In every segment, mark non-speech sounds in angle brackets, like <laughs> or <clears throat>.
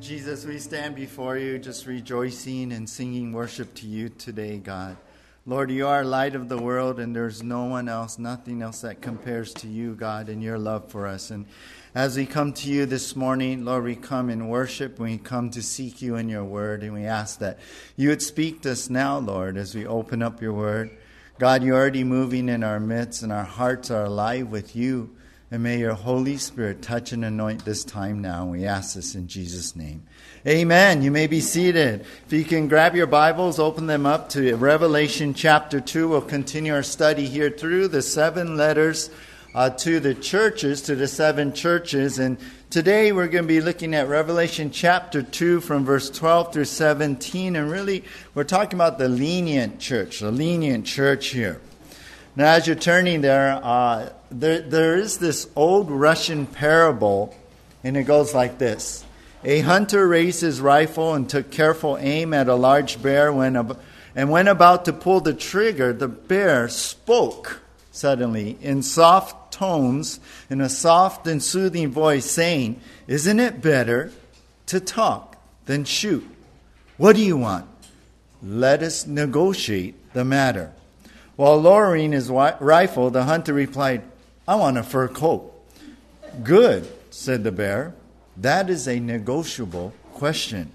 Jesus, we stand before you just rejoicing and singing worship to you today, God. Lord, you are light of the world, and there's no one else, nothing else that compares to you, God, and your love for us. And as we come to you this morning, Lord, we come in worship. We come to seek you in your word, and we ask that you would speak to us now, Lord, as we open up your word. God, you're already moving in our midst, and our hearts are alive with you. And may your Holy Spirit touch and anoint this time now. We ask this in Jesus' name. Amen. You may be seated. If you can grab your Bibles, open them up to Revelation chapter 2. We'll continue our study here through the seven letters uh, to the churches, to the seven churches. And today we're going to be looking at Revelation chapter 2 from verse 12 through 17. And really, we're talking about the lenient church, the lenient church here. Now, as you're turning there, uh, there, there is this old Russian parable, and it goes like this A hunter raised his rifle and took careful aim at a large bear. When ab- and when about to pull the trigger, the bear spoke suddenly in soft tones, in a soft and soothing voice, saying, Isn't it better to talk than shoot? What do you want? Let us negotiate the matter. While lowering his rifle, the hunter replied, I want a fur coat. Good, said the bear. That is a negotiable question.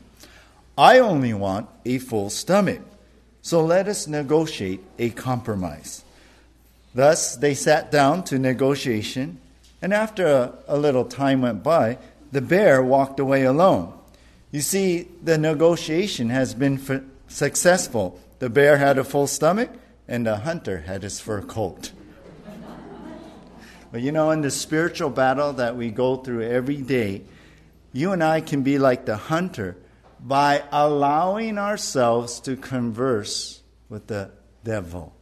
I only want a full stomach. So let us negotiate a compromise. Thus, they sat down to negotiation, and after a, a, little time went by, the bear walked away alone. You see, the negotiation has been f- successful. The bear had a full stomach, and the hunter had his fur coat. But you know, in the spiritual battle that we go through every day, you and I can be like the hunter by allowing ourselves to converse with the devil,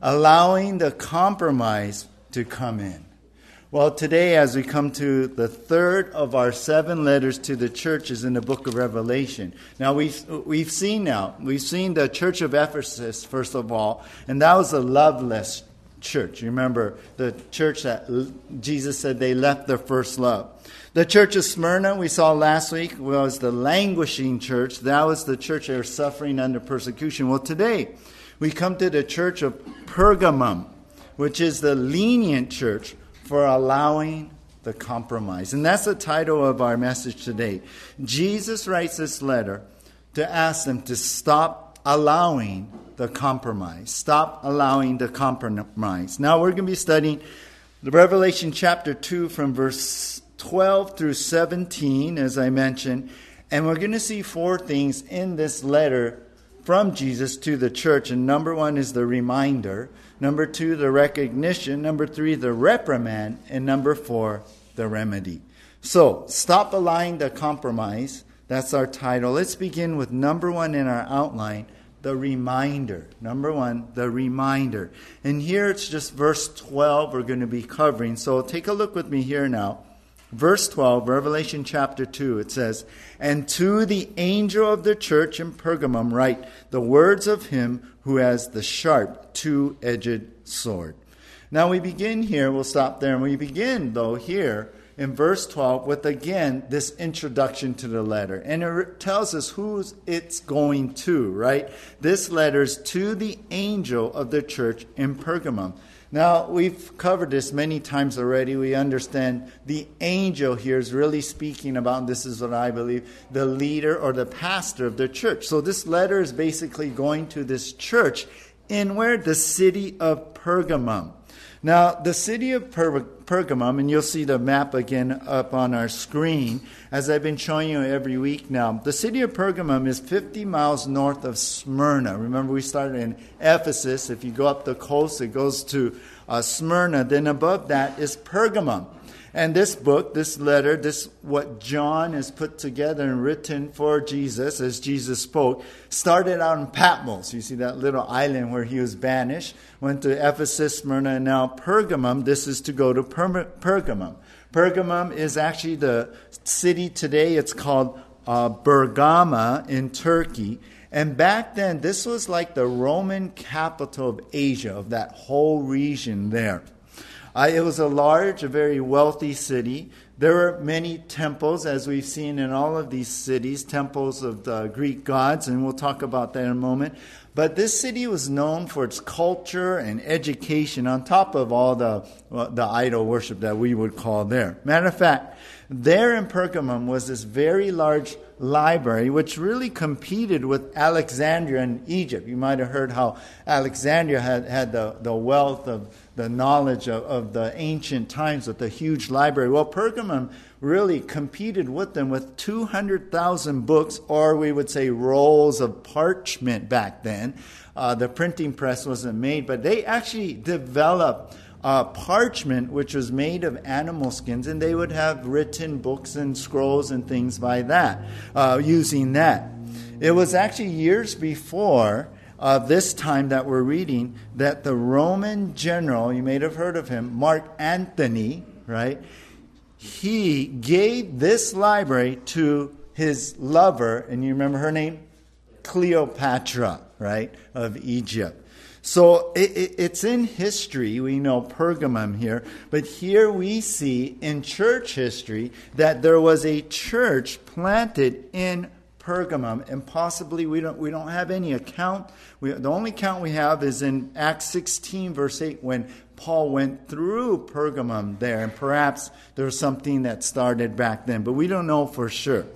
allowing the compromise to come in. Well, today, as we come to the third of our seven letters to the churches in the book of Revelation. Now, we've, we've seen now, we've seen the church of Ephesus, first of all, and that was a loveless church. You remember the church that Jesus said they left their first love. The church of Smyrna, we saw last week, was the languishing church. That was the church that was suffering under persecution. Well, today, we come to the church of Pergamum, which is the lenient church for allowing the compromise. And that's the title of our message today. Jesus writes this letter to ask them to stop allowing the compromise. Stop allowing the compromise. Now we're going to be studying the Revelation chapter 2 from verse 12 through 17, as I mentioned. And we're going to see four things in this letter from Jesus to the church. And number one is the reminder. Number two, the recognition. Number three, the reprimand. And number four, the remedy. So, stop allowing the compromise. That's our title. Let's begin with number one in our outline the reminder. Number one, the reminder. And here it's just verse 12 we're going to be covering. So, take a look with me here now. Verse 12, Revelation chapter 2, it says, And to the angel of the church in Pergamum write the words of him who has the sharp, two edged sword. Now we begin here, we'll stop there, and we begin, though, here in verse 12 with again this introduction to the letter. And it tells us who it's going to, right? This letter is to the angel of the church in Pergamum. Now, we've covered this many times already. We understand the angel here is really speaking about, this is what I believe, the leader or the pastor of the church. So, this letter is basically going to this church in where? The city of Pergamum. Now, the city of per- Pergamum, and you'll see the map again up on our screen, as I've been showing you every week now. The city of Pergamum is 50 miles north of Smyrna. Remember, we started in Ephesus. If you go up the coast, it goes to uh, Smyrna. Then above that is Pergamum. And this book, this letter, this what John has put together and written for Jesus as Jesus spoke, started out in Patmos. You see that little island where he was banished, went to Ephesus, Smyrna, and now Pergamum. This is to go to per- Pergamum. Pergamum is actually the city today. It's called uh, Bergama in Turkey. And back then, this was like the Roman capital of Asia, of that whole region there. Uh, it was a large, a very wealthy city. There were many temples, as we've seen in all of these cities, temples of the Greek gods, and we'll talk about that in a moment. But this city was known for its culture and education, on top of all the, well, the idol worship that we would call there. Matter of fact, there in Pergamum was this very large library, which really competed with Alexandria in Egypt. You might have heard how Alexandria had, had the, the wealth of the knowledge of, of the ancient times with the huge library. Well, Pergamum really competed with them with 200,000 books, or we would say rolls of parchment back then. Uh, the printing press wasn't made, but they actually developed uh, parchment, which was made of animal skins, and they would have written books and scrolls and things by that, uh, using that. It was actually years before uh, this time that we're reading that the Roman general, you may have heard of him, Mark Antony, right? He gave this library to his lover, and you remember her name? Cleopatra, right, of Egypt. So it, it, it's in history, we know Pergamum here, but here we see in church history that there was a church planted in Pergamum, and possibly we don't, we don't have any account. We, the only account we have is in Acts 16, verse 8, when Paul went through Pergamum there, and perhaps there was something that started back then, but we don't know for sure.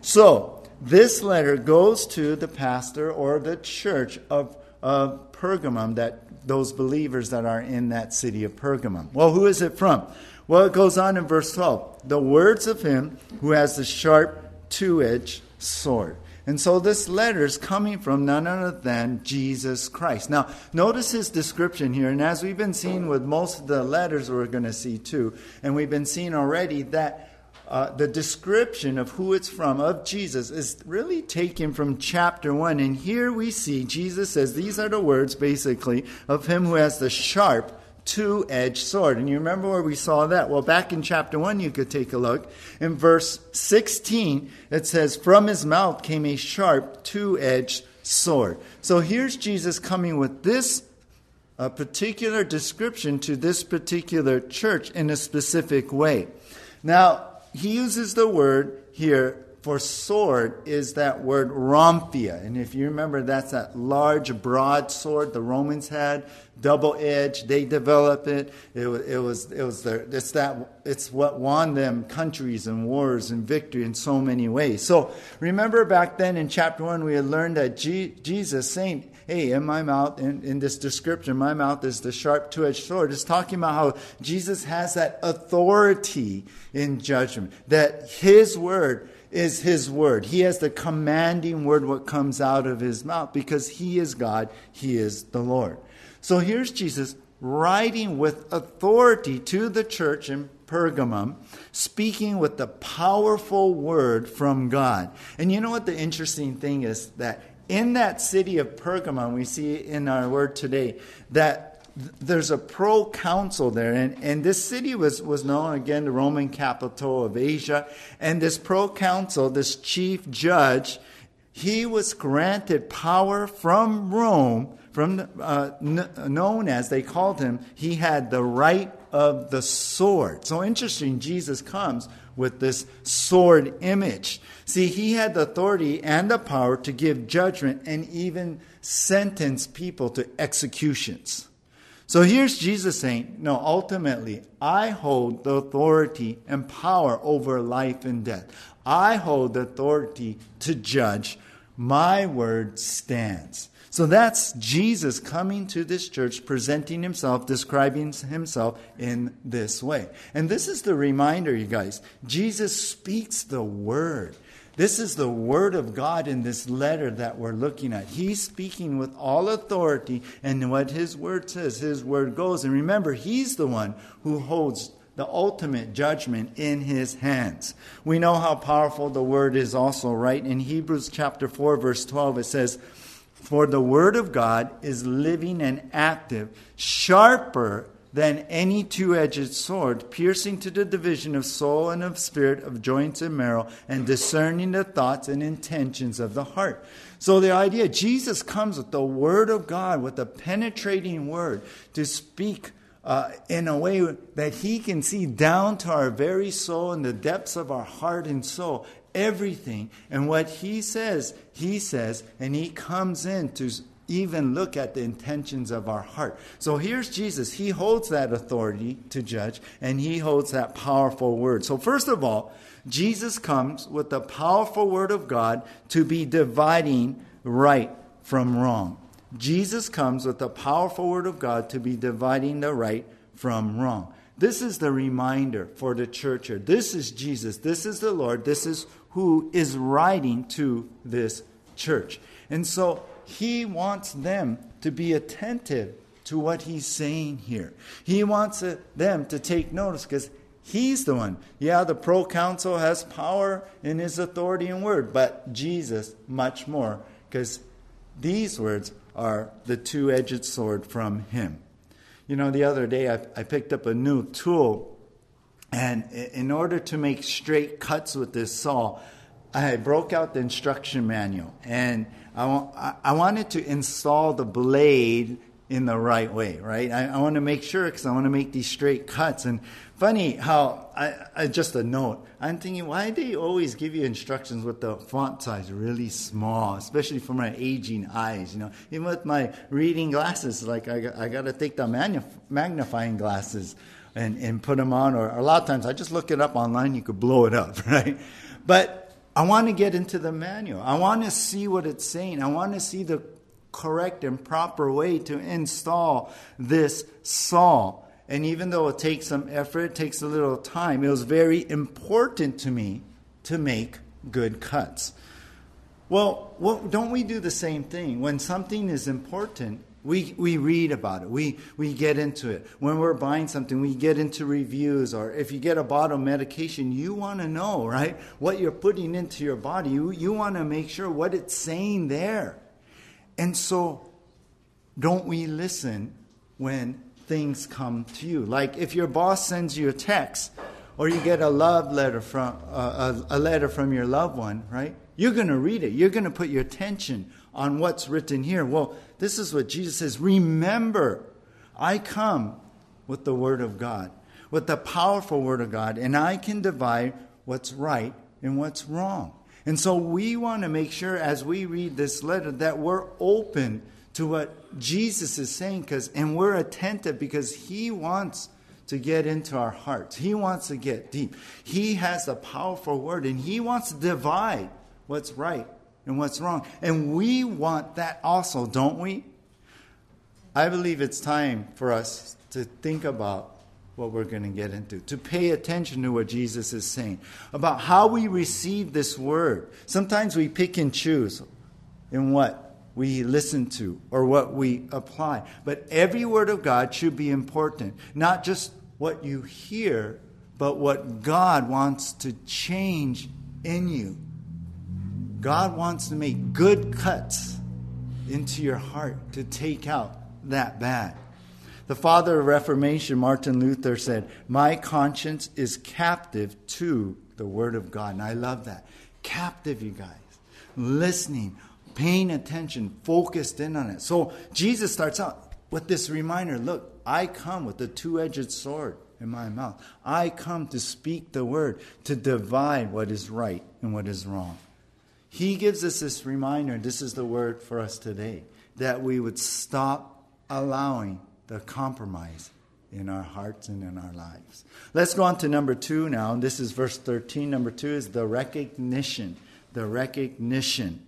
So, this letter goes to the pastor or the church of, of Pergamum, that those believers that are in that city of Pergamum. Well, who is it from? Well, it goes on in verse 12. The words of him who has the sharp two edged sword. And so this letter is coming from none other than Jesus Christ. Now, notice his description here. And as we've been seeing with most of the letters we're going to see too, and we've been seeing already that uh, the description of who it's from, of Jesus, is really taken from chapter 1. And here we see Jesus says, These are the words, basically, of him who has the sharp, two edged sword. And you remember where we saw that? Well, back in chapter 1, you could take a look. In verse 16, it says, From his mouth came a sharp, two edged sword. So here's Jesus coming with this a particular description to this particular church in a specific way. Now, he uses the word here for sword is that word rhomphaia. And if you remember, that's that large, broad sword the Romans had, double edged. They developed it. It, it was, it was their, it's, that, it's what won them countries and wars and victory in so many ways. So remember back then in chapter 1, we had learned that G, Jesus saying, hey, in my mouth, in, in this description, my mouth is the sharp two edged sword. It's talking about how Jesus has that authority in judgment, that his word is his word. He has the commanding word, what comes out of his mouth, because he is God, he is the Lord. So here's Jesus writing with authority to the church in Pergamum, speaking with the powerful word from God. And you know what the interesting thing is? That in that city of Pergamum, we see in our word today that there's a proconsul there, and, and this city was, was known again the Roman capital of Asia. And this proconsul, this chief judge, he was granted power from Rome, from uh, n- known as they called him. He had the right of the sword. So interesting. Jesus comes with this sword image. See, he had the authority and the power to give judgment and even sentence people to executions. So here's Jesus saying, No, ultimately, I hold the authority and power over life and death. I hold the authority to judge. My word stands. So that's Jesus coming to this church, presenting himself, describing himself in this way. And this is the reminder, you guys. Jesus speaks the word. This is the word of God in this letter that we're looking at. He's speaking with all authority, and what his word says, his word goes. And remember, he's the one who holds the ultimate judgment in his hands. We know how powerful the word is also, right? In Hebrews chapter 4 verse 12 it says, for the Word of God is living and active, sharper than any two edged sword, piercing to the division of soul and of spirit, of joints and marrow, and discerning the thoughts and intentions of the heart. So the idea, Jesus comes with the Word of God, with a penetrating Word, to speak uh, in a way that He can see down to our very soul in the depths of our heart and soul everything. And what He says, He says, and He comes in to even look at the intentions of our heart. So here's Jesus. He holds that authority to judge, and He holds that powerful word. So, first of all, Jesus comes with the powerful word of God to be dividing right from wrong. Jesus comes with the powerful word of God to be dividing the right from wrong. This is the reminder for the church here. This is Jesus. This is the Lord. This is who is writing to this church. And so he wants them to be attentive to what he's saying here. He wants uh, them to take notice because he's the one. Yeah, the proconsul has power in his authority and word, but Jesus much more because these words are the two edged sword from him. You know, the other day I, I picked up a new tool, and in order to make straight cuts with this saw, I broke out the instruction manual and I, I wanted to install the blade in the right way, right? I, I want to make sure because I want to make these straight cuts. And funny how, I, I, just a note, I'm thinking, why do they always give you instructions with the font size really small, especially for my aging eyes? You know, even with my reading glasses, like I, I got to take the magnifying glasses and, and put them on, or a lot of times I just look it up online, you could blow it up, <laughs> right? But I want to get into the manual. I want to see what it's saying. I want to see the correct and proper way to install this saw. And even though it takes some effort, it takes a little time, it was very important to me to make good cuts. Well, what, don't we do the same thing? When something is important, we, we read about it. We, we get into it. When we're buying something, we get into reviews. Or if you get a bottle of medication, you want to know, right, what you're putting into your body. You, you want to make sure what it's saying there. And so, don't we listen when things come to you? Like if your boss sends you a text, or you get a love letter from uh, a, a letter from your loved one, right? You're going to read it. You're going to put your attention on what's written here. Well, this is what Jesus says Remember, I come with the Word of God, with the powerful Word of God, and I can divide what's right and what's wrong. And so we want to make sure as we read this letter that we're open to what Jesus is saying cuz and we're attentive because he wants to get into our hearts. He wants to get deep. He has a powerful word and he wants to divide what's right and what's wrong. And we want that also, don't we? I believe it's time for us to think about what we're going to get into, to pay attention to what Jesus is saying, about how we receive this word. Sometimes we pick and choose in what we listen to or what we apply. But every word of God should be important, not just what you hear, but what God wants to change in you. God wants to make good cuts into your heart to take out that bad. The father of Reformation, Martin Luther, said, My conscience is captive to the Word of God. And I love that. Captive, you guys. Listening, paying attention, focused in on it. So Jesus starts out with this reminder look, I come with a two edged sword in my mouth. I come to speak the Word, to divide what is right and what is wrong. He gives us this reminder, and this is the word for us today, that we would stop allowing the compromise in our hearts and in our lives. Let's go on to number two now. This is verse 13. Number two is the recognition. The recognition.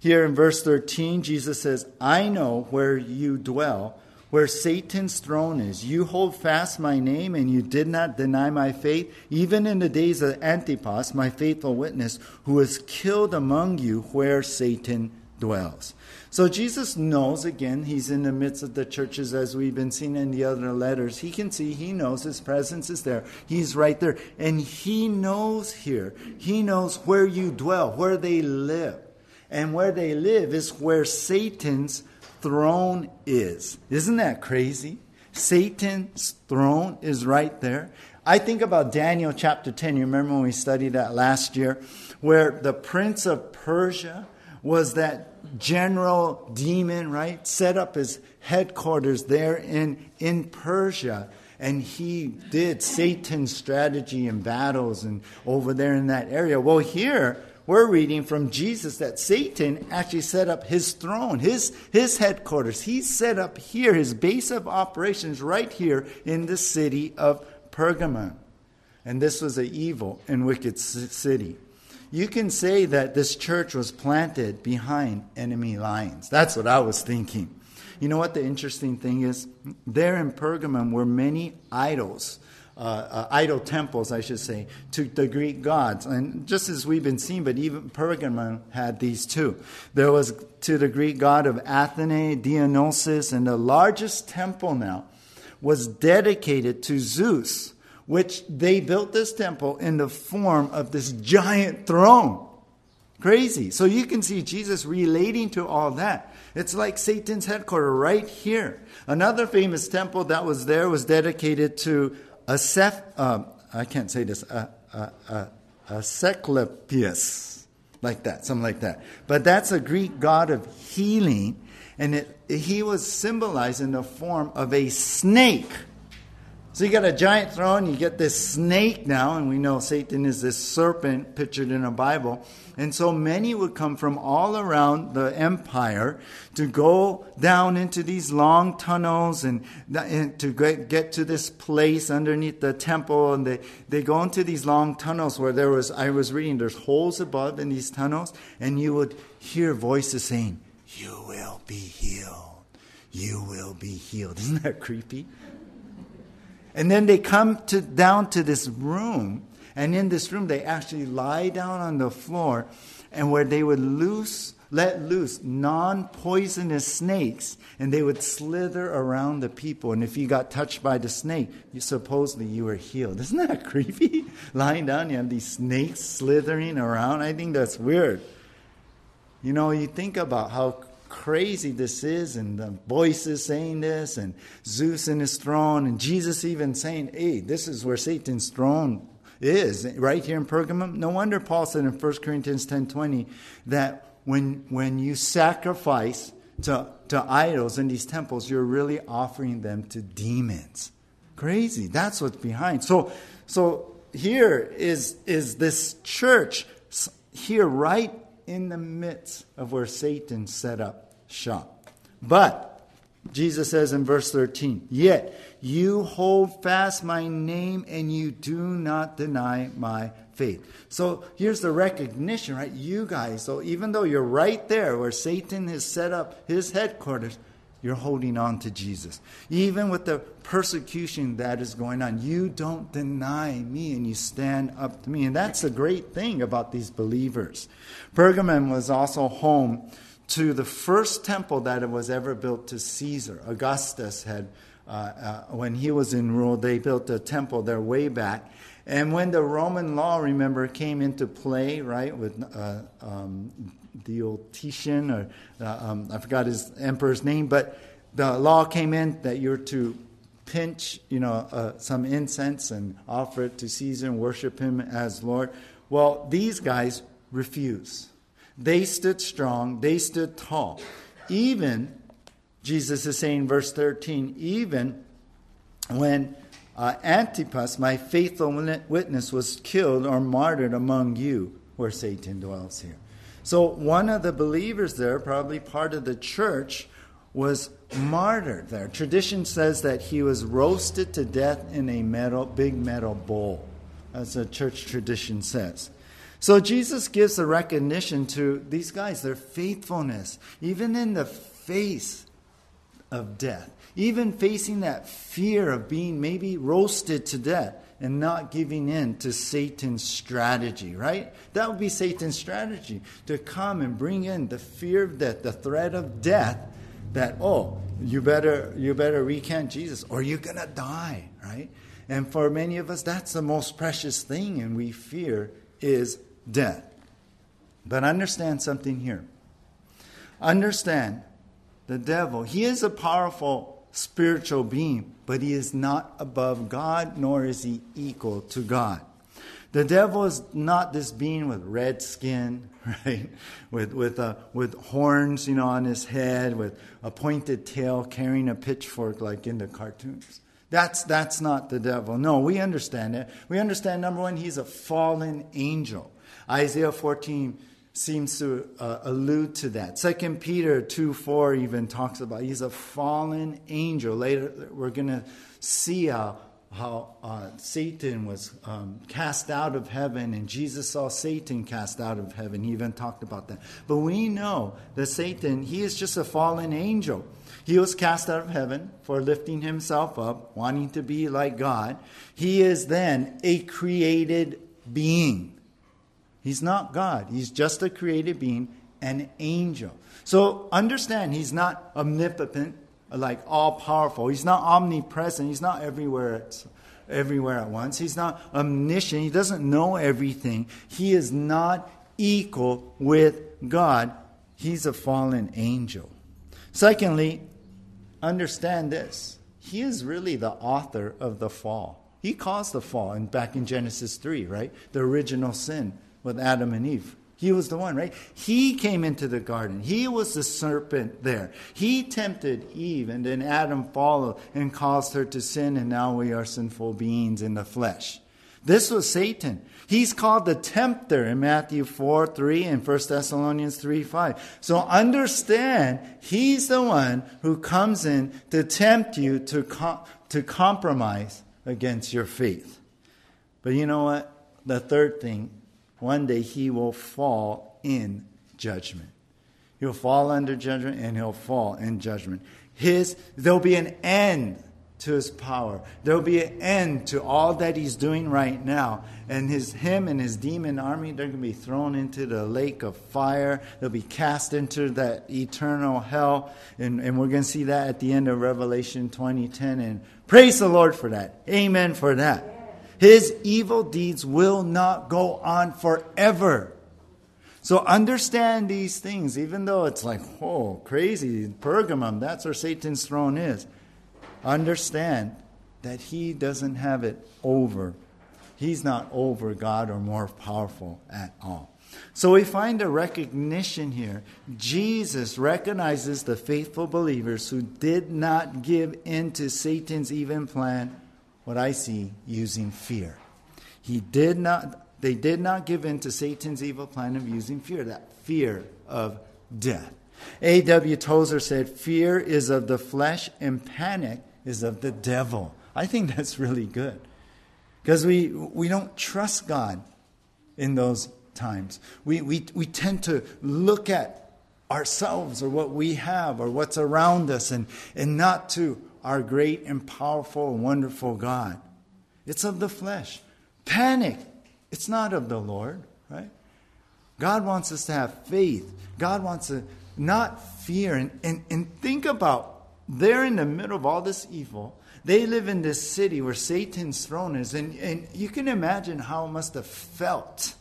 Here in verse 13, Jesus says, I know where you dwell where Satan's throne is. You hold fast my name, and you did not deny my faith, even in the days of Antipas, my faithful witness, who was killed among you where Satan dwells. So Jesus knows, again, he's in the midst of the churches as we've been seeing in the other letters. He can see, he knows his presence is there. He's right there. And he knows here, he knows where you dwell, where they live. And where they live is where Satan's throne is. Isn't that crazy? Satan's throne is right there. I think about Daniel chapter 10. You remember when we studied that last year, where the prince of Persia was that general demon, right? Set up his headquarters there in, in Persia. And he did Satan's strategy and battles and over there in that area. Well, here we're reading from Jesus that Satan actually set up his throne, his, his headquarters. He set up here, his base of operations right here in the city of Pergamum. And this was an evil and wicked city. You can say that this church was planted behind enemy lines. That's what I was thinking. You know what the interesting thing is? There in Pergamum were many idols. Uh, uh, idol temples, I should say, to the Greek gods. And just as we've been seeing, but even Pergamum had these too. There was to the Greek god of Athene, Dionysus, and the largest temple now was dedicated to Zeus, which they built this temple in the form of this giant throne. Crazy. So you can see Jesus relating to all that. It's like Satan's headquarters right here. Another famous temple that was there was dedicated to Aseph, uh, I can't say this, uh, uh, uh, Asclepius, like that, something like that. But that's a Greek god of healing, and it, he was symbolized in the form of a snake. So you got a giant throne, you get this snake now, and we know Satan is this serpent pictured in a Bible. And so many would come from all around the empire to go down into these long tunnels and, and to get to this place underneath the temple. And they, they go into these long tunnels where there was, I was reading, there's holes above in these tunnels, and you would hear voices saying, You will be healed. You will be healed. Isn't that creepy? And then they come to, down to this room, and in this room, they actually lie down on the floor, and where they would loose, let loose non poisonous snakes, and they would slither around the people. And if you got touched by the snake, you, supposedly you were healed. <laughs> Isn't that creepy? <laughs> Lying down, you have these snakes slithering around. I think that's weird. You know, you think about how crazy this is, and the voices saying this, and Zeus in his throne, and Jesus even saying, hey, this is where Satan's throne is, right here in Pergamum. No wonder Paul said in 1 Corinthians 10.20 that when, when you sacrifice to, to idols in these temples, you're really offering them to demons. Crazy. That's what's behind. So, so here is, is this church here right in the midst of where Satan set up shop. But Jesus says in verse 13, Yet you hold fast my name and you do not deny my faith. So here's the recognition, right? You guys, so even though you're right there where Satan has set up his headquarters, you're holding on to Jesus. Even with the persecution that is going on, you don't deny me and you stand up to me. And that's the great thing about these believers. Pergamum was also home to the first temple that it was ever built to Caesar. Augustus had, uh, uh, when he was in rule, they built a temple there way back. And when the Roman law, remember, came into play, right, with uh, um, Diocletian, or uh, um, I forgot his emperor's name, but the law came in that you're to pinch, you know, uh, some incense and offer it to Caesar and worship him as Lord. Well, these guys refuse. They stood strong, they stood tall. Even, Jesus is saying, verse 13, even when uh, Antipas, my faithful witness, was killed or martyred among you, where Satan dwells here. So one of the believers there, probably part of the church, was martyred there. Tradition says that he was roasted to death in a metal, big metal bowl, as the church tradition says. So Jesus gives a recognition to these guys, their faithfulness, even in the face of death, even facing that fear of being maybe roasted to death and not giving in to Satan's strategy, right? That would be Satan's strategy to come and bring in the fear of death, the threat of death that, oh, you better you better recant Jesus or you're gonna die, right? And for many of us, that's the most precious thing, and we fear is death. But understand something here. Understand the devil, he is a powerful spiritual being, but he is not above God, nor is he equal to God. The devil is not this being with red skin, <laughs> right? With, with, uh, with horns, you know, on his head, with a pointed tail, carrying a pitchfork like in the cartoons. That's, that's not the devil. No, we understand it. We understand, number one, he's a fallen angel. Isaiah 14 seems to uh, allude to that. Second Peter 2 4 even talks about he's a fallen angel. Later, we're going to see how, how uh, Satan was um, cast out of heaven, and Jesus saw Satan cast out of heaven. He even talked about that. But we know that Satan, he is just a fallen angel. He was cast out of heaven for lifting himself up, wanting to be like God. He is then a created being. He's not God. He's just a created being, an angel. So understand, he's not omnipotent, like all powerful. He's not omnipresent. He's not everywhere at, everywhere at once. He's not omniscient. He doesn't know everything. He is not equal with God. He's a fallen angel. Secondly, understand this. He is really the author of the fall. He caused the fall and back in Genesis 3, right? The original sin with Adam and Eve. He was the one, right? He came into the garden. He was the serpent there. He tempted Eve, and then Adam followed and caused her to sin, and now we are sinful beings in the flesh. This was Satan. He's called the tempter in Matthew 4 3 and 1 Thessalonians 3 5. So understand, he's the one who comes in to tempt you to, com- to compromise against your faith. But you know what? The third thing one day he will fall in judgment. He'll fall under judgment and he'll fall in judgment. His, there'll be an end to his power. There'll be an end to all that he's doing right now. And his him and his demon army, they're going to be thrown into the lake of fire. They'll be cast into that eternal hell. And, and we're going to see that at the end of Revelation 2010. And praise the Lord for that. Amen for that. His evil deeds will not go on forever. So understand these things, even though it's like, oh, crazy, Pergamum, that's where Satan's throne is. Understand that he doesn't have it over. He's not over God or more powerful at all. So we find a recognition here. Jesus recognizes the faithful believers who did not give in to Satan's even plan what I see using fear. He did not, they did not give in to Satan's evil plan of using fear, that fear of death. A.W. Tozer said, Fear is of the flesh and panic is of the devil. I think that's really good because we, we don't trust God in those times. We, we, we tend to look at ourselves or what we have or what's around us and, and not to our great and powerful and wonderful God. It's of the flesh. Panic. It's not of the Lord, right? God wants us to have faith. God wants to not fear. And, and, and think about they're in the middle of all this evil. They live in this city where Satan's throne is. And, and you can imagine how it must have felt.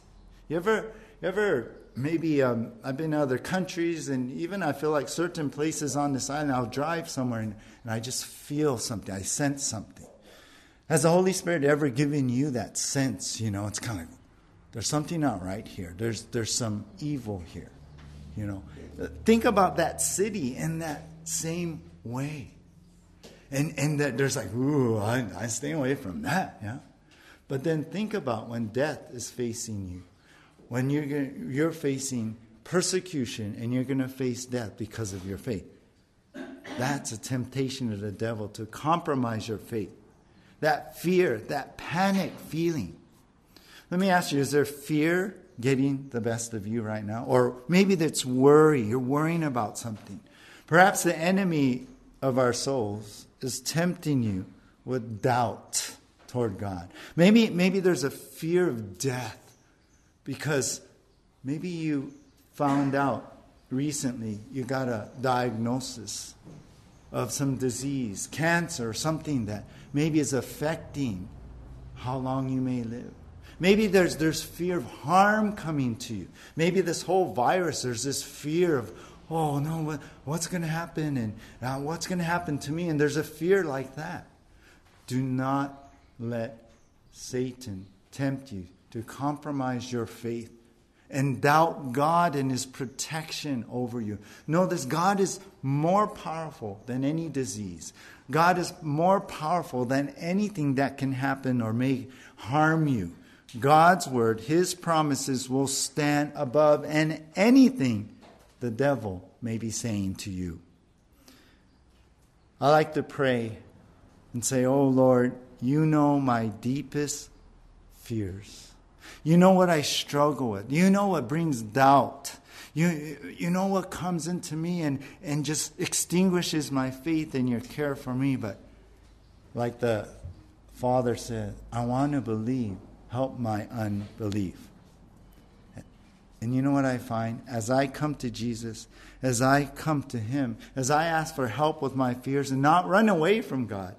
You ever, you ever maybe um, I've been to other countries, and even I feel like certain places on this island, I'll drive somewhere and, and I just feel something. I sense something. Has the Holy Spirit ever given you that sense? You know, it's kind of there's something not right here. There's there's some evil here. You know, think about that city in that same way, and and that there's like, ooh, I, I stay away from that. Yeah, but then think about when death is facing you when you're, you're facing persecution and you're going to face death because of your faith. That's a temptation of the devil to compromise your faith. That fear, that panic feeling. Let me ask you is there fear getting the best of you right now? Or maybe that's worry. You're worrying about something. Perhaps the enemy of our souls is tempting you with doubt toward God. Maybe, maybe there's a fear of death because maybe you found out recently you got a diagnosis of some disease, cancer, or something that maybe is affecting how long you may live. Maybe there's, there's fear of harm coming to you. Maybe this whole virus, there's this fear of, oh no, what, what's going to happen? And uh, what's going to happen to me? And there's a fear like that. Do not let Satan tempt you to compromise your faith and doubt God and His protection over you. Know this God is more powerful than any disease. God is more powerful than anything that can happen or may harm you. God's word, His promises will stand above and anything the devil may be saying to you. I like to pray and say, Oh Lord, you know my deepest fears. You know what I struggle with. You know what brings doubt. You, you know what comes into me and, and just extinguishes my faith in your care for me. But like the father said, I want to believe. Help my unbelief. And you know what I find? As I come to Jesus, as I come to Him, as I ask for help with my fears and not run away from God,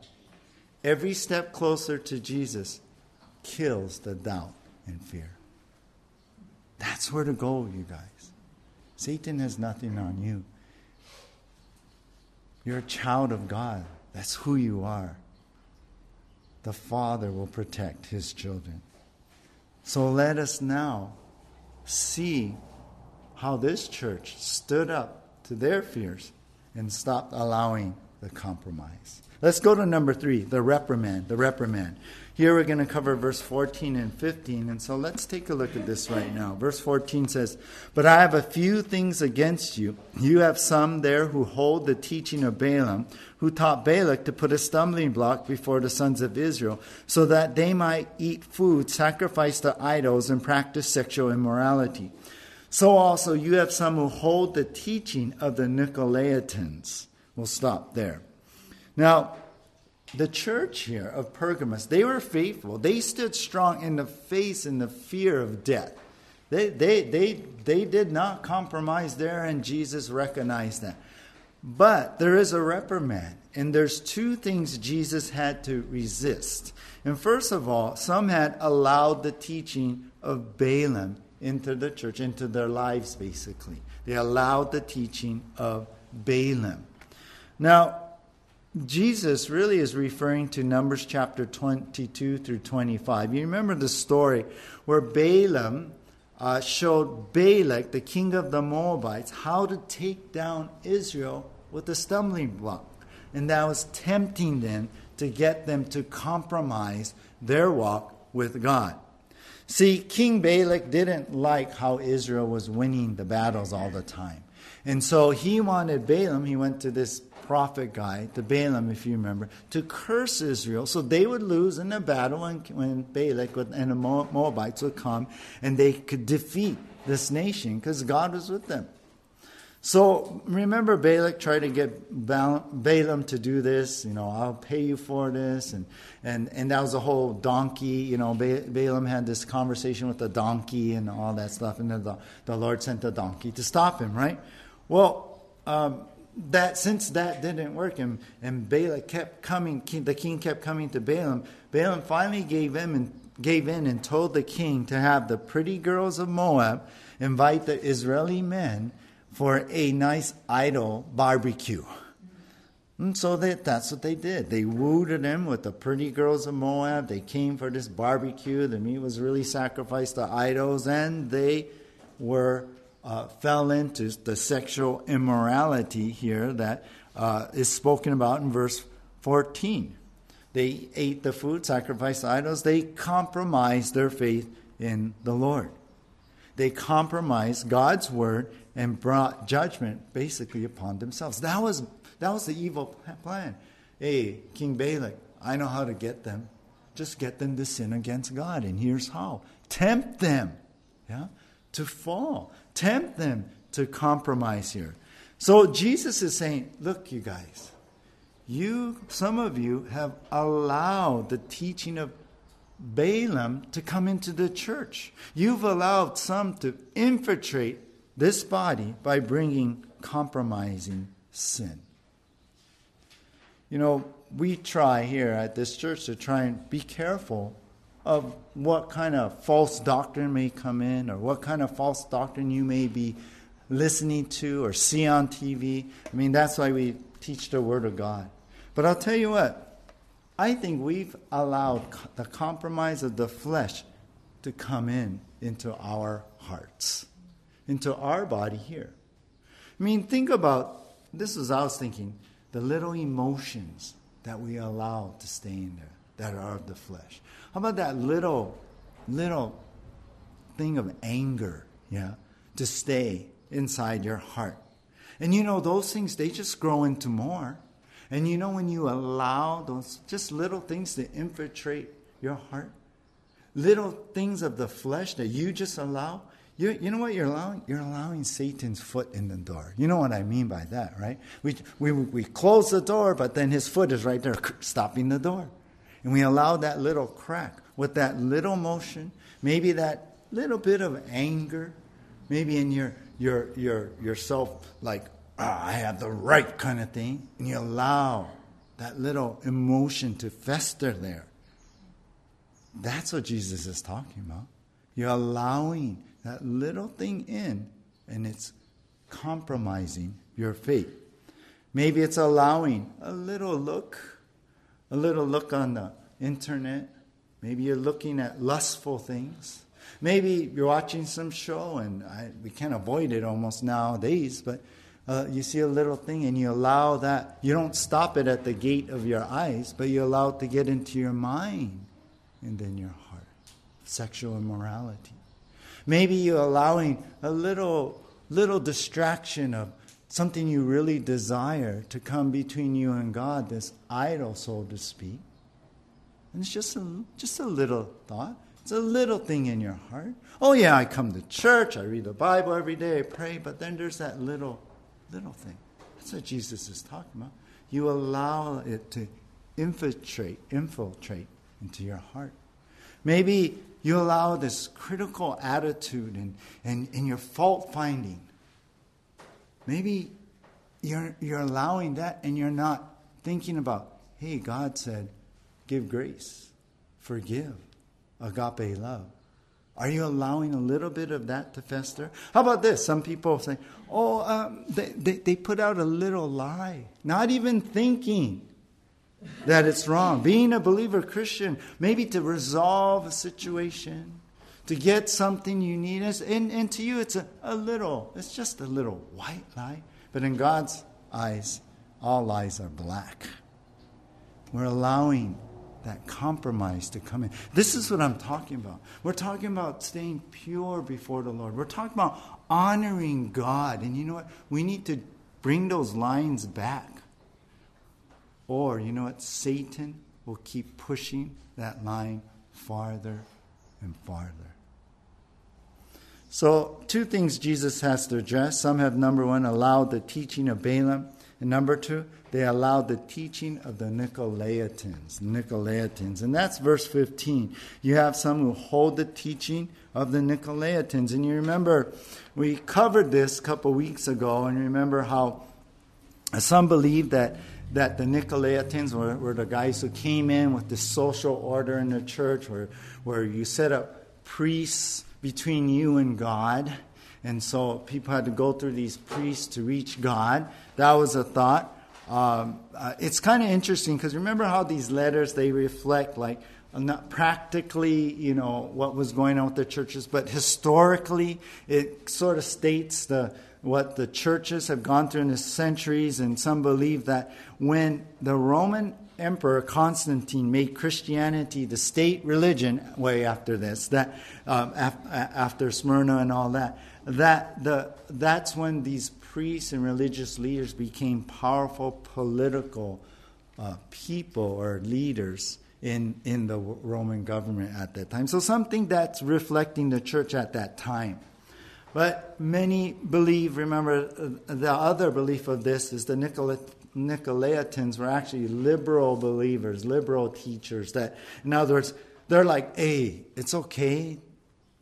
every step closer to Jesus kills the doubt and fear. That's where to go, you guys. Satan has nothing on you. You're a child of God. That's who you are. The Father will protect His children. So let us now see how this church stood up to their fears and stopped allowing the compromise. Let's go to number three the reprimand. The reprimand. Here we're going to cover verse 14 and 15. And so let's take a look at this right now. Verse 14 says, But I have a few things against you. You have some there who hold the teaching of Balaam, who taught Balak to put a stumbling block before the sons of Israel, so that they might eat food sacrificed to idols and practice sexual immorality. So also you have some who hold the teaching of the Nicolaitans. We'll stop there. Now, the church here of Pergamos, they were faithful. They stood strong in the face and the fear of death. They, they, they, they did not compromise there, and Jesus recognized that. But there is a reprimand, and there's two things Jesus had to resist. And first of all, some had allowed the teaching of Balaam into the church, into their lives, basically. They allowed the teaching of Balaam. Now, Jesus really is referring to Numbers chapter 22 through 25. You remember the story where Balaam uh, showed Balak, the king of the Moabites, how to take down Israel with a stumbling block. And that was tempting them to get them to compromise their walk with God. See, King Balak didn't like how Israel was winning the battles all the time. And so he wanted Balaam, he went to this prophet guy, to Balaam, if you remember, to curse Israel so they would lose in the battle when, when Balak and the Moabites would come and they could defeat this nation because God was with them. So remember, Balak tried to get Balaam to do this. You know, I'll pay you for this, and and and that was a whole donkey. You know, Balaam had this conversation with the donkey and all that stuff, and then the the Lord sent the donkey to stop him. Right? Well, um, that since that didn't work and, and Balak kept coming, the king kept coming to Balaam, Balaam finally gave in and gave in and told the king to have the pretty girls of Moab invite the Israeli men for a nice idol barbecue. And so they, that's what they did. They wooed them with the pretty girls of Moab. They came for this barbecue. The meat was really sacrificed to idols, and they were uh, fell into the sexual immorality here that uh, is spoken about in verse 14. They ate the food, sacrificed idols. They compromised their faith in the Lord. They compromised God's word and brought judgment basically upon themselves. That was, that was the evil plan. Hey, King Balak, I know how to get them. Just get them to sin against God. And here's how tempt them yeah, to fall tempt them to compromise here. So Jesus is saying, look, you guys, you, some of you have allowed the teaching of Balaam to come into the church. You've allowed some to infiltrate this body by bringing compromising sin. You know, we try here at this church to try and be careful of what kind of false doctrine may come in or what kind of false doctrine you may be listening to or see on TV. I mean, that's why we teach the Word of God. But I'll tell you what, I think we've allowed the compromise of the flesh to come in into our hearts, into our body here. I mean, think about this is I was thinking the little emotions that we allow to stay in there that are of the flesh. How about that little, little thing of anger, yeah, to stay inside your heart? And you know, those things, they just grow into more. And you know, when you allow those just little things to infiltrate your heart, little things of the flesh that you just allow, you, you know what you're allowing? You're allowing Satan's foot in the door. You know what I mean by that, right? We, we, we close the door, but then his foot is right there <laughs> stopping the door. And we allow that little crack with that little motion, maybe that little bit of anger, maybe in your, your, your, yourself, like, oh, I have the right kind of thing. And you allow that little emotion to fester there. That's what Jesus is talking about. You're allowing that little thing in, and it's compromising your faith. Maybe it's allowing a little look, a little look on the internet. Maybe you're looking at lustful things. Maybe you're watching some show, and I, we can't avoid it almost nowadays, but uh, you see a little thing and you allow that. You don't stop it at the gate of your eyes, but you allow it to get into your mind and then your heart. Sexual immorality. Maybe you're allowing a little, little distraction of something you really desire to come between you and God, this idol, so to speak. And it's just a, just a little thought. It's a little thing in your heart. Oh, yeah, I come to church, I read the Bible every day, I pray, but then there's that little, little thing. That's what Jesus is talking about. You allow it to infiltrate, infiltrate into your heart. Maybe you allow this critical attitude and, and, and your fault finding. Maybe you're, you're allowing that and you're not thinking about, hey, God said, give grace, forgive, agape love. Are you allowing a little bit of that to fester? How about this? Some people say, oh, um, they, they, they put out a little lie, not even thinking that it's wrong. Being a believer Christian, maybe to resolve a situation, to get something you need, and, and to you it's a, a little, it's just a little white lie. But in God's eyes, all lies are black. We're allowing that compromise to come in. This is what I'm talking about. We're talking about staying pure before the Lord. We're talking about honoring God. And you know what? We need to bring those lines back. Or, you know what? Satan will keep pushing that line farther and farther. So, two things Jesus has to address. Some have, number one, allowed the teaching of Balaam. And number two, they allowed the teaching of the Nicolaitans. Nicolaitans. And that's verse 15. You have some who hold the teaching of the Nicolaitans. And you remember, we covered this a couple weeks ago, and remember how some believe that that the Nicolaitans were, were the guys who came in with the social order in the church where, where you set up priests between you and God. And so people had to go through these priests to reach God. That was a thought. Um, uh, it's kind of interesting because remember how these letters they reflect like not practically, you know, what was going on with the churches, but historically, it sort of states the what the churches have gone through in the centuries, and some believe that when the Roman Emperor Constantine made Christianity the state religion way after this, that um, af- after Smyrna and all that, that the that's when these priests and religious leaders became powerful political uh, people or leaders in in the Roman government at that time. So something that's reflecting the church at that time. But many believe, remember, the other belief of this is the Nicolaitans were actually liberal believers, liberal teachers. That, in other words, they're like, hey, it's okay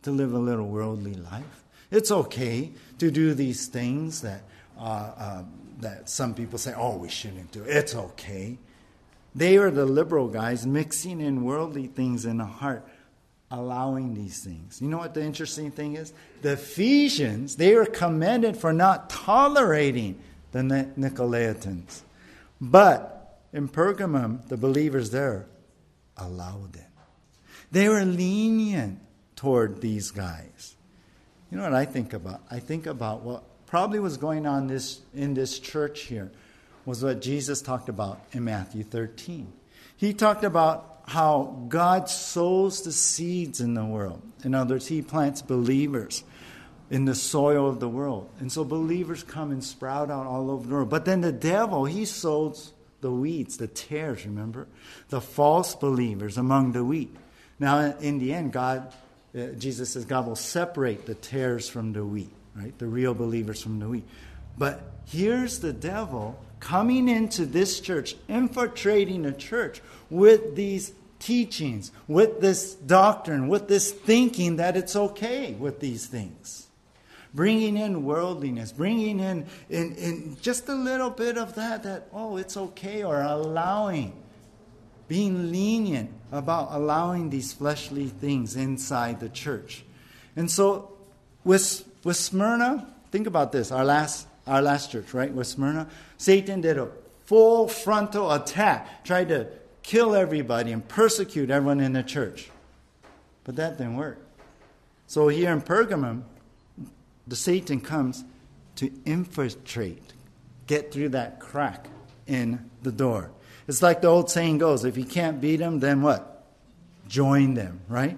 to live a little worldly life. It's okay to do these things that, uh, uh, that some people say, oh, we shouldn't do. It's okay. They are the liberal guys mixing in worldly things in the heart allowing these things. You know what the interesting thing is? The Ephesians, they were commended for not tolerating the Nicolaitans. But in Pergamum, the believers there allowed it. They were lenient toward these guys. You know what I think about? I think about what probably was going on this, in this church here was what Jesus talked about in Matthew 13. He talked about how God sows the seeds in the world. In other words, He plants believers in the soil of the world. And so believers come and sprout out all over the world. But then the devil, he sows the weeds, the tares, remember? The false believers among the wheat. Now, in the end, God, uh, Jesus says, God will separate the tares from the wheat, right? The real believers from the wheat. But here's the devil coming into this church, infiltrating the church with these teachings, with this doctrine, with this thinking that it's okay with these things. Bringing in worldliness, bringing in, in, in just a little bit of that, that, oh, it's okay, or allowing, being lenient about allowing these fleshly things inside the church. And so, with, with Smyrna, think about this, our last our last church, right, with Smyrna, Satan did a full frontal attack, tried to kill everybody and persecute everyone in the church. But that didn't work. So here in Pergamum, the Satan comes to infiltrate, get through that crack in the door. It's like the old saying goes if you can't beat them, then what? Join them, right?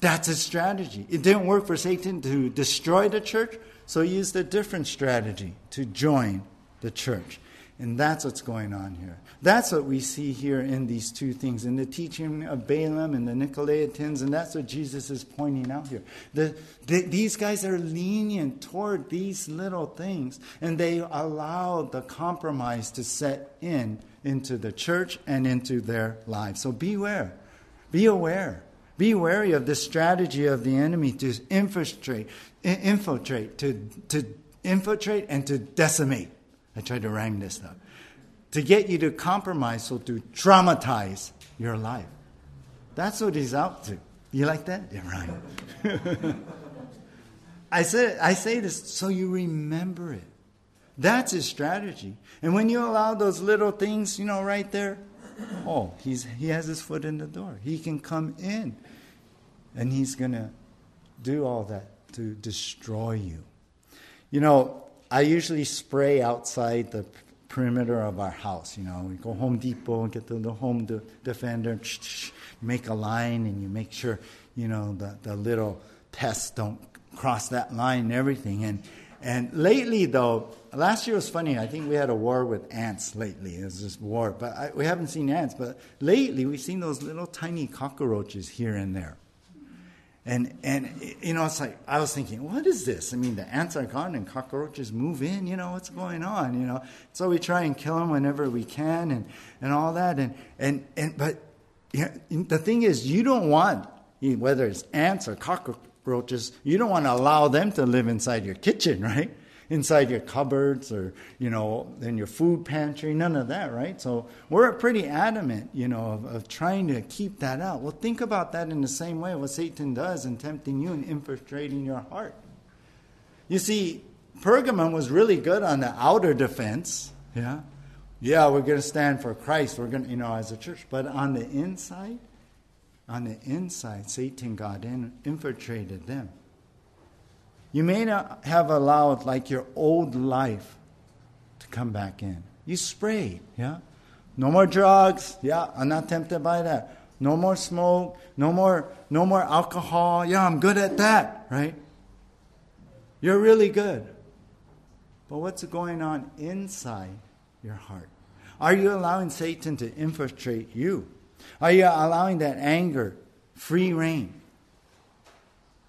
That's his strategy. It didn't work for Satan to destroy the church, so he used a different strategy to join the church. And that's what's going on here. That's what we see here in these two things, in the teaching of Balaam and the Nicolaitans, and that's what Jesus is pointing out here. The, the, these guys are lenient toward these little things, and they allow the compromise to set in into the church and into their lives. So beware. Be aware. Be wary of the strategy of the enemy to infiltrate, infiltrate, to, to infiltrate and to decimate. I tried to rhyme this up. To get you to compromise, so to traumatize your life. That's what he's out to. You like that? Yeah, right. <laughs> I say, I say this so you remember it. That's his strategy. And when you allow those little things, you know, right there, oh, he's, he has his foot in the door. He can come in and he's going to do all that to destroy you. You know, I usually spray outside the perimeter of our house. You know, we go Home Depot and get the, the home de- defender, make a line, and you make sure, you know, the, the little pests don't cross that line and everything. And, and lately, though, last year was funny. I think we had a war with ants lately. It was just war. But I, we haven't seen ants. But lately, we've seen those little tiny cockroaches here and there. And, and you know, it's like, I was thinking, what is this? I mean, the ants are gone and cockroaches move in, you know, what's going on, you know? So we try and kill them whenever we can and, and all that. And, and, and, but you know, the thing is, you don't want, whether it's ants or cockroaches, you don't want to allow them to live inside your kitchen, <laughs> right? Inside your cupboards or, you know, in your food pantry, none of that, right? So we're pretty adamant, you know, of, of trying to keep that out. Well, think about that in the same way what Satan does in tempting you and infiltrating your heart. You see, Pergamum was really good on the outer defense, yeah? Yeah, we're going to stand for Christ, we're going to, you know, as a church. But on the inside, on the inside, Satan got in, infiltrated them. You may not have allowed like your old life to come back in. You sprayed, yeah? No more drugs, yeah, I'm not tempted by that. No more smoke, no more no more alcohol. Yeah, I'm good at that, right? You're really good. But what's going on inside your heart? Are you allowing Satan to infiltrate you? Are you allowing that anger free rein?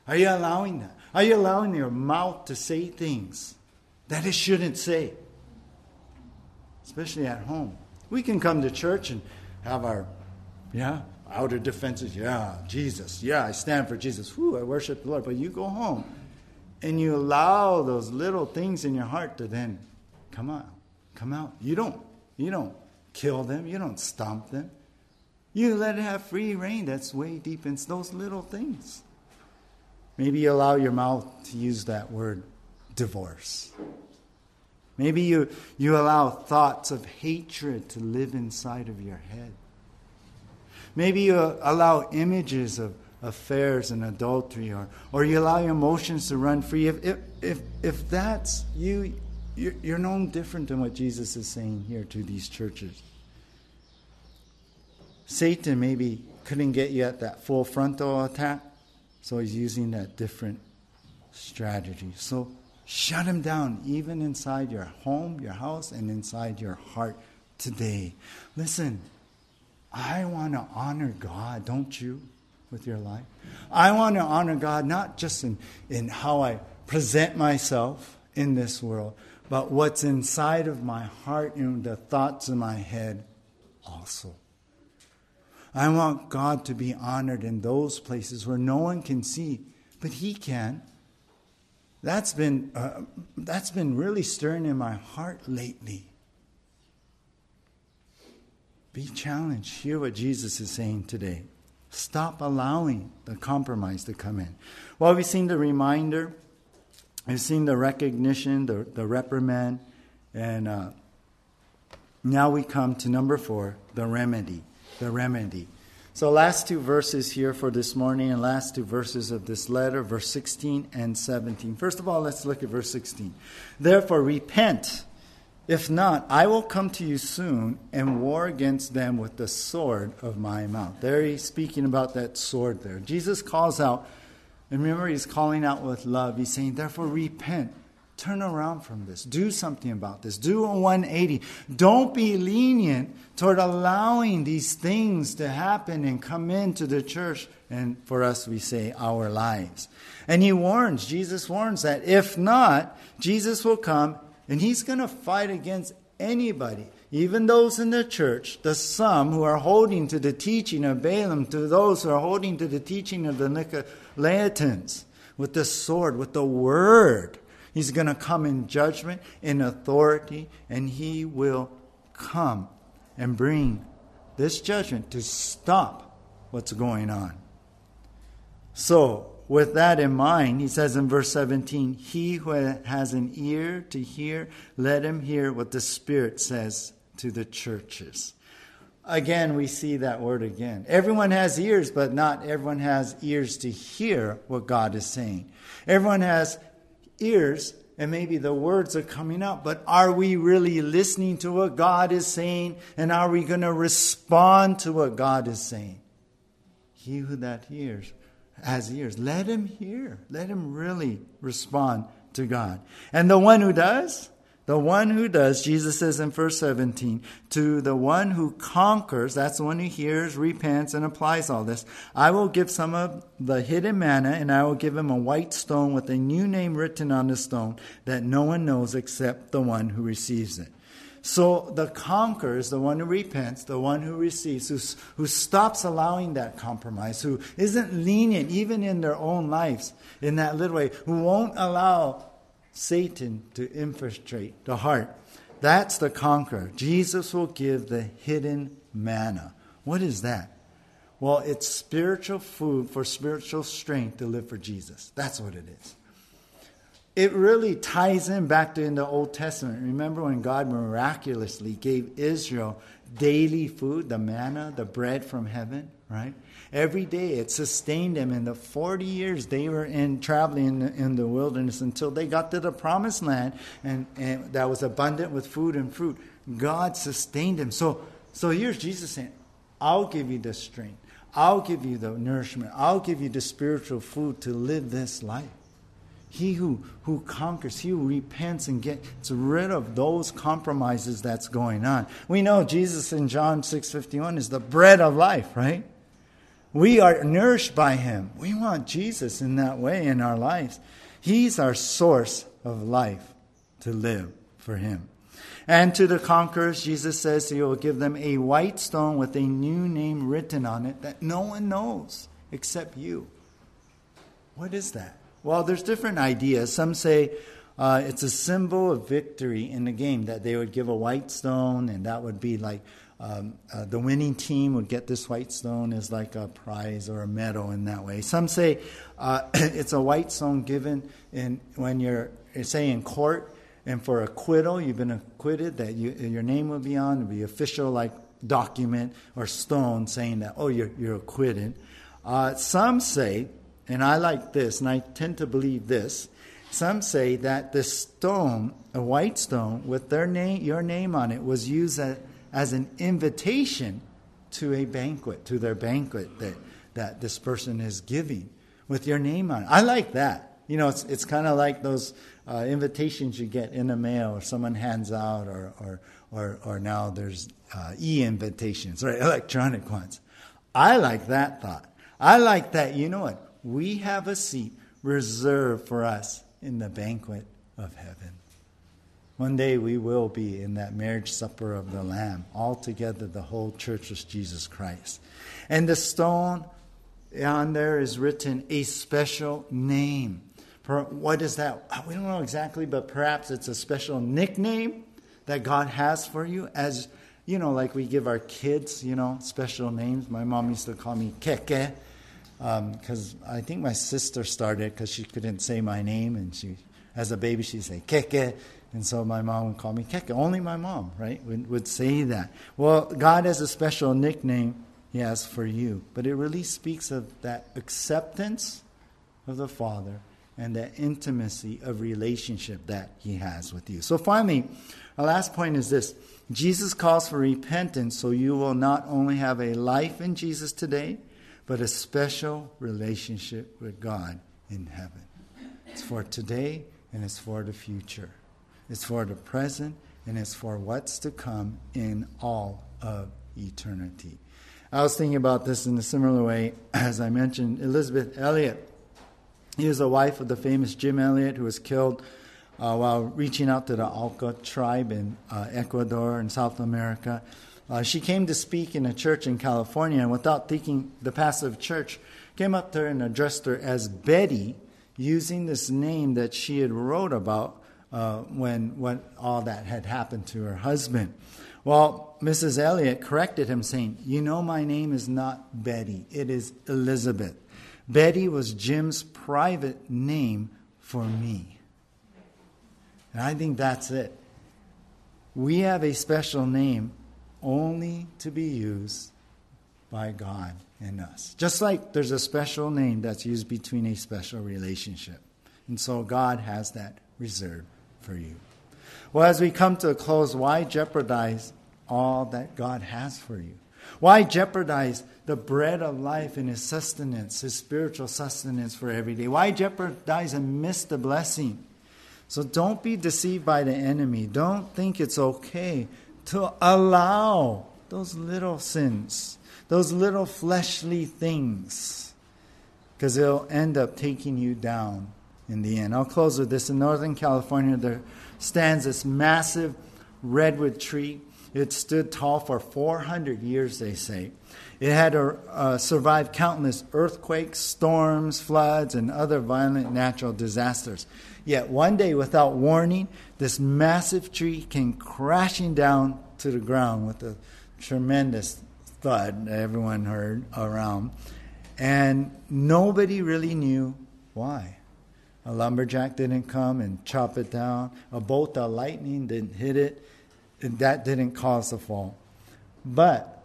Are you allowing that? Are you allowing your mouth to say things that it shouldn't say? Especially at home. We can come to church and have our, yeah, outer defenses. Yeah, Jesus. Yeah, I stand for Jesus. Whew, I worship the Lord. But you go home and you allow those little things in your heart to then come out. Come out. You don't, you don't kill them. You don't stomp them. You let it have free rein. That's way deep in those little things. Maybe you allow your mouth to use that word divorce. Maybe you, you allow thoughts of hatred to live inside of your head. Maybe you allow images of, affairs and adultery, or, or you allow your emotions to run free, if, if, if, if that's you, you're, you're no different than what Jesus is saying here to these churches. Satan maybe couldn't get you at that full frontal attack, so he's using that different strategy. So shut him down, even inside your home, your house, and inside your heart today. Listen, I want to honor God, don't you, with your life? I want to honor God not just in, in how I present myself in this world, but what's inside of my heart and the thoughts in my head also. I want God to be honored in those places where no one can see, but He can. That's been, uh, that's been really stirring in my heart lately. Be challenged. Hear what Jesus is saying today. Stop allowing the compromise to come in. Well, we've seen the reminder, we've seen the recognition, the, the reprimand, and uh, now we come to number four the remedy. The remedy. So, last two verses here for this morning, and last two verses of this letter, verse 16 and 17. First of all, let's look at verse 16. Therefore, repent. If not, I will come to you soon and war against them with the sword of my mouth. There he's speaking about that sword there. Jesus calls out, and remember, he's calling out with love. He's saying, Therefore, repent. Turn around from this. Do something about this. Do a 180. Don't be lenient toward allowing these things to happen and come into the church. And for us, we say our lives. And he warns, Jesus warns that if not, Jesus will come and he's going to fight against anybody, even those in the church, the some who are holding to the teaching of Balaam, to those who are holding to the teaching of the Nicolaitans, with the sword, with the word He's going to come in judgment, in authority, and he will come and bring this judgment to stop what's going on. So, with that in mind, he says in verse 17, He who has an ear to hear, let him hear what the Spirit says to the churches. Again, we see that word again. Everyone has ears, but not everyone has ears to hear what God is saying. Everyone has ears and maybe the words are coming out, but are we really listening to what God is saying? And are we going to respond to what God is saying? He who that hears has ears. Let him hear. Let him really respond to God. And the one who does, the one who does, Jesus says in verse 17, to the one who conquers, that's the one who hears, repents, and applies all this, I will give some of the hidden manna, and I will give him a white stone with a new name written on the stone that no one knows except the one who receives it. So the conqueror is the one who repents, the one who receives, who, who stops allowing that compromise, who isn't lenient even in their own lives in that little way, who won't allow Satan to infiltrate the heart. That's the conqueror. Jesus will give the hidden manna. What is that? Well, it's spiritual food for spiritual strength to live for Jesus. That's what it is. It really ties in back to in the Old Testament. Remember when God miraculously gave Israel daily food, the manna, the bread from heaven, right? Every day it sustained them in the 40 years they were in traveling in the, in the wilderness until they got to the promised land and, and that was abundant with food and fruit. God sustained them. So, so here's Jesus saying, I'll give you the strength. I'll give you the nourishment. I'll give you the spiritual food to live this life. He who, who conquers, he who repents and gets rid of those compromises that's going on. We know Jesus in John 6:51 is the bread of life, right? We are nourished by him. We want Jesus in that way in our lives. He's our source of life to live for him. And to the conquerors, Jesus says he will give them a white stone with a new name written on it that no one knows except you. What is that? Well, there's different ideas. Some say uh, it's a symbol of victory in the game, that they would give a white stone, and that would be like um, uh, the winning team would get this white stone as like a prize or a medal in that way. Some say uh, <coughs> it's a white stone given in when you're say in court and for acquittal you've been acquitted that you, your name will be on, be official like document or stone saying that oh you're you're acquitted. Uh, some say, and I like this, and I tend to believe this. Some say that the stone, a white stone with their name, your name on it, was used as, as an invitation to a banquet, to their banquet that, that this person is giving with your name on it. I like that. You know, it's, it's kind of like those uh, invitations you get in the mail or someone hands out, or, or, or, or now there's uh, e invitations, right? Electronic ones. I like that thought. I like that, you know what? We have a seat reserved for us in the banquet of heaven. One day we will be in that marriage supper of the Lamb, all together, the whole church of Jesus Christ. And the stone on there is written a special name. What is that? We don't know exactly, but perhaps it's a special nickname that God has for you as you know, like we give our kids, you know, special names. My mom used to call me Keke because um, I think my sister started because she couldn't say my name, and she, as a baby, she'd say Keke, and so my mom would call me Keke. Only my mom, right, would, would say that. Well, God has a special nickname He has for you, but it really speaks of that acceptance of the Father and that intimacy of relationship that He has with you. So finally, our last point is this Jesus calls for repentance so you will not only have a life in Jesus today, but a special relationship with God in heaven. It's for today and it's for the future. It's for the present and it's for what's to come in all of eternity. I was thinking about this in a similar way. <clears throat> As I mentioned, Elisabeth Elliot. He was the wife of the famous Jim Elliot, who was killed uh, while reaching out to the Auca tribe in uh, Ecuador and South America. Uh, she came to speak in a church in California, and without thinking, the pastor of church came up to her and addressed her as Betty, using this name that she had wrote about uh, when, when all that had happened to her husband. Well, Mrs. Elliot corrected him, saying, You know, my name is not Betty, it is Elisabeth. Betty was Jim's private name for me. And I think that's it. We have a special name only to be used by God and us. Just like there's a special name that's used between a special relationship. And so God has that reserved for you. Well, as we come to a close, why jeopardize all that God has for you? Why jeopardize the bread of life and his sustenance, his spiritual sustenance for every day? Why jeopardize and miss the blessing? So don't be deceived by the enemy. Don't think it's okay to allow those little sins, those little fleshly things, because they'll end up taking you down in the end. I'll close with this. In Northern California, there stands this massive redwood tree. It stood tall for 400 years, they say. It had uh, survived countless earthquakes, storms, floods, and other violent natural disasters. Yet one day, without warning, this massive tree came crashing down to the ground with a tremendous thud that everyone heard around. And nobody really knew why. A lumberjack didn't come and chop it down. A bolt of lightning didn't hit it. And that didn't cause the fall. But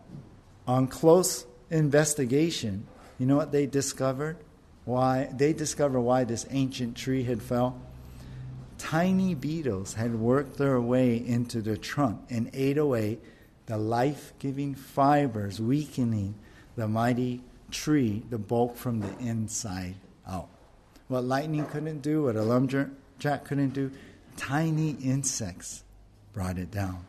on close investigation, you know what they discovered? Why they discovered why this ancient tree had fell tiny beetles had worked their way into the trunk and ate away the life giving fibers, weakening the mighty tree, the bulk from the inside out. What lightning couldn't do, what a lumberjack couldn't do, tiny insects brought it down.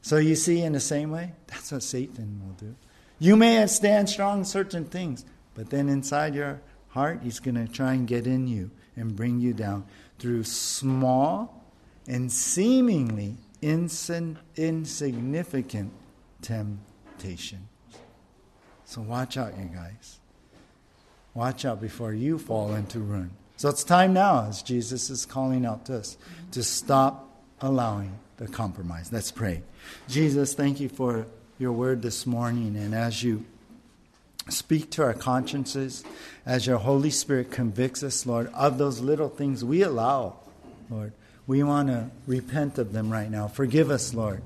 So you see, in the same way, that's what Satan will do. You may stand strong in certain things, but then inside your heart, he's going to try and get in you and bring you down through small and seemingly insignificant temptation. So watch out, you guys. Watch out before you fall into ruin. So it's time now, as Jesus is calling out to us, to stop allowing the compromise. Let's pray. Jesus, thank you for your word this morning. And as you Speak to our consciences as your Holy Spirit convicts us, Lord, of those little things we allow, Lord. We want to repent of them right now. Forgive us, Lord,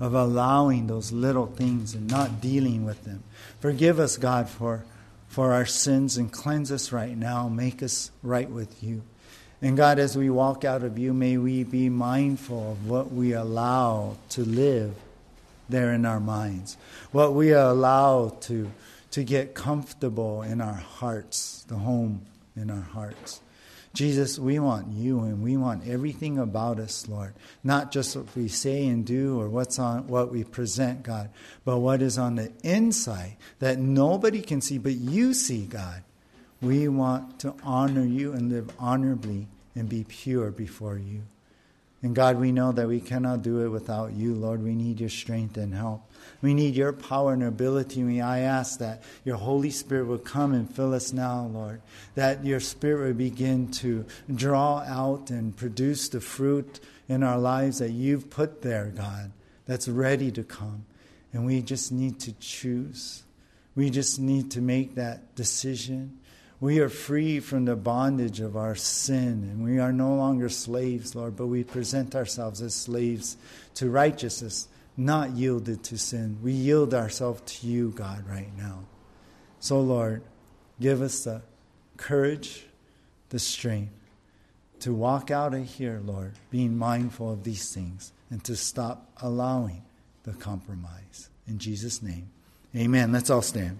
of allowing those little things and not dealing with them. Forgive us, God, for, for our sins and cleanse us right now. Make us right with you. And God, as we walk out of you, may we be mindful of what we allow to live there in our minds, what we allow to, to get comfortable in our hearts, the home in our hearts. Jesus, we want you and we want everything about us, Lord. Not just what we say and do or what's on what we present, God, but what is on the inside that nobody can see but you see, God. We want to honor you and live honorably and be pure before you. And God, we know that we cannot do it without you, Lord. We need your strength and help. We need your power and ability. And I ask that your Holy Spirit will come and fill us now, Lord. That your Spirit will begin to draw out and produce the fruit in our lives that you've put there, God, that's ready to come. And we just need to choose. We just need to make that decision. We are free from the bondage of our sin, and we are no longer slaves, Lord, but we present ourselves as slaves to righteousness, not yielded to sin. We yield ourselves to you, God, right now. So, Lord, give us the courage, the strength to walk out of here, Lord, being mindful of these things and to stop allowing the compromise. In Jesus' name, amen. Let's all stand.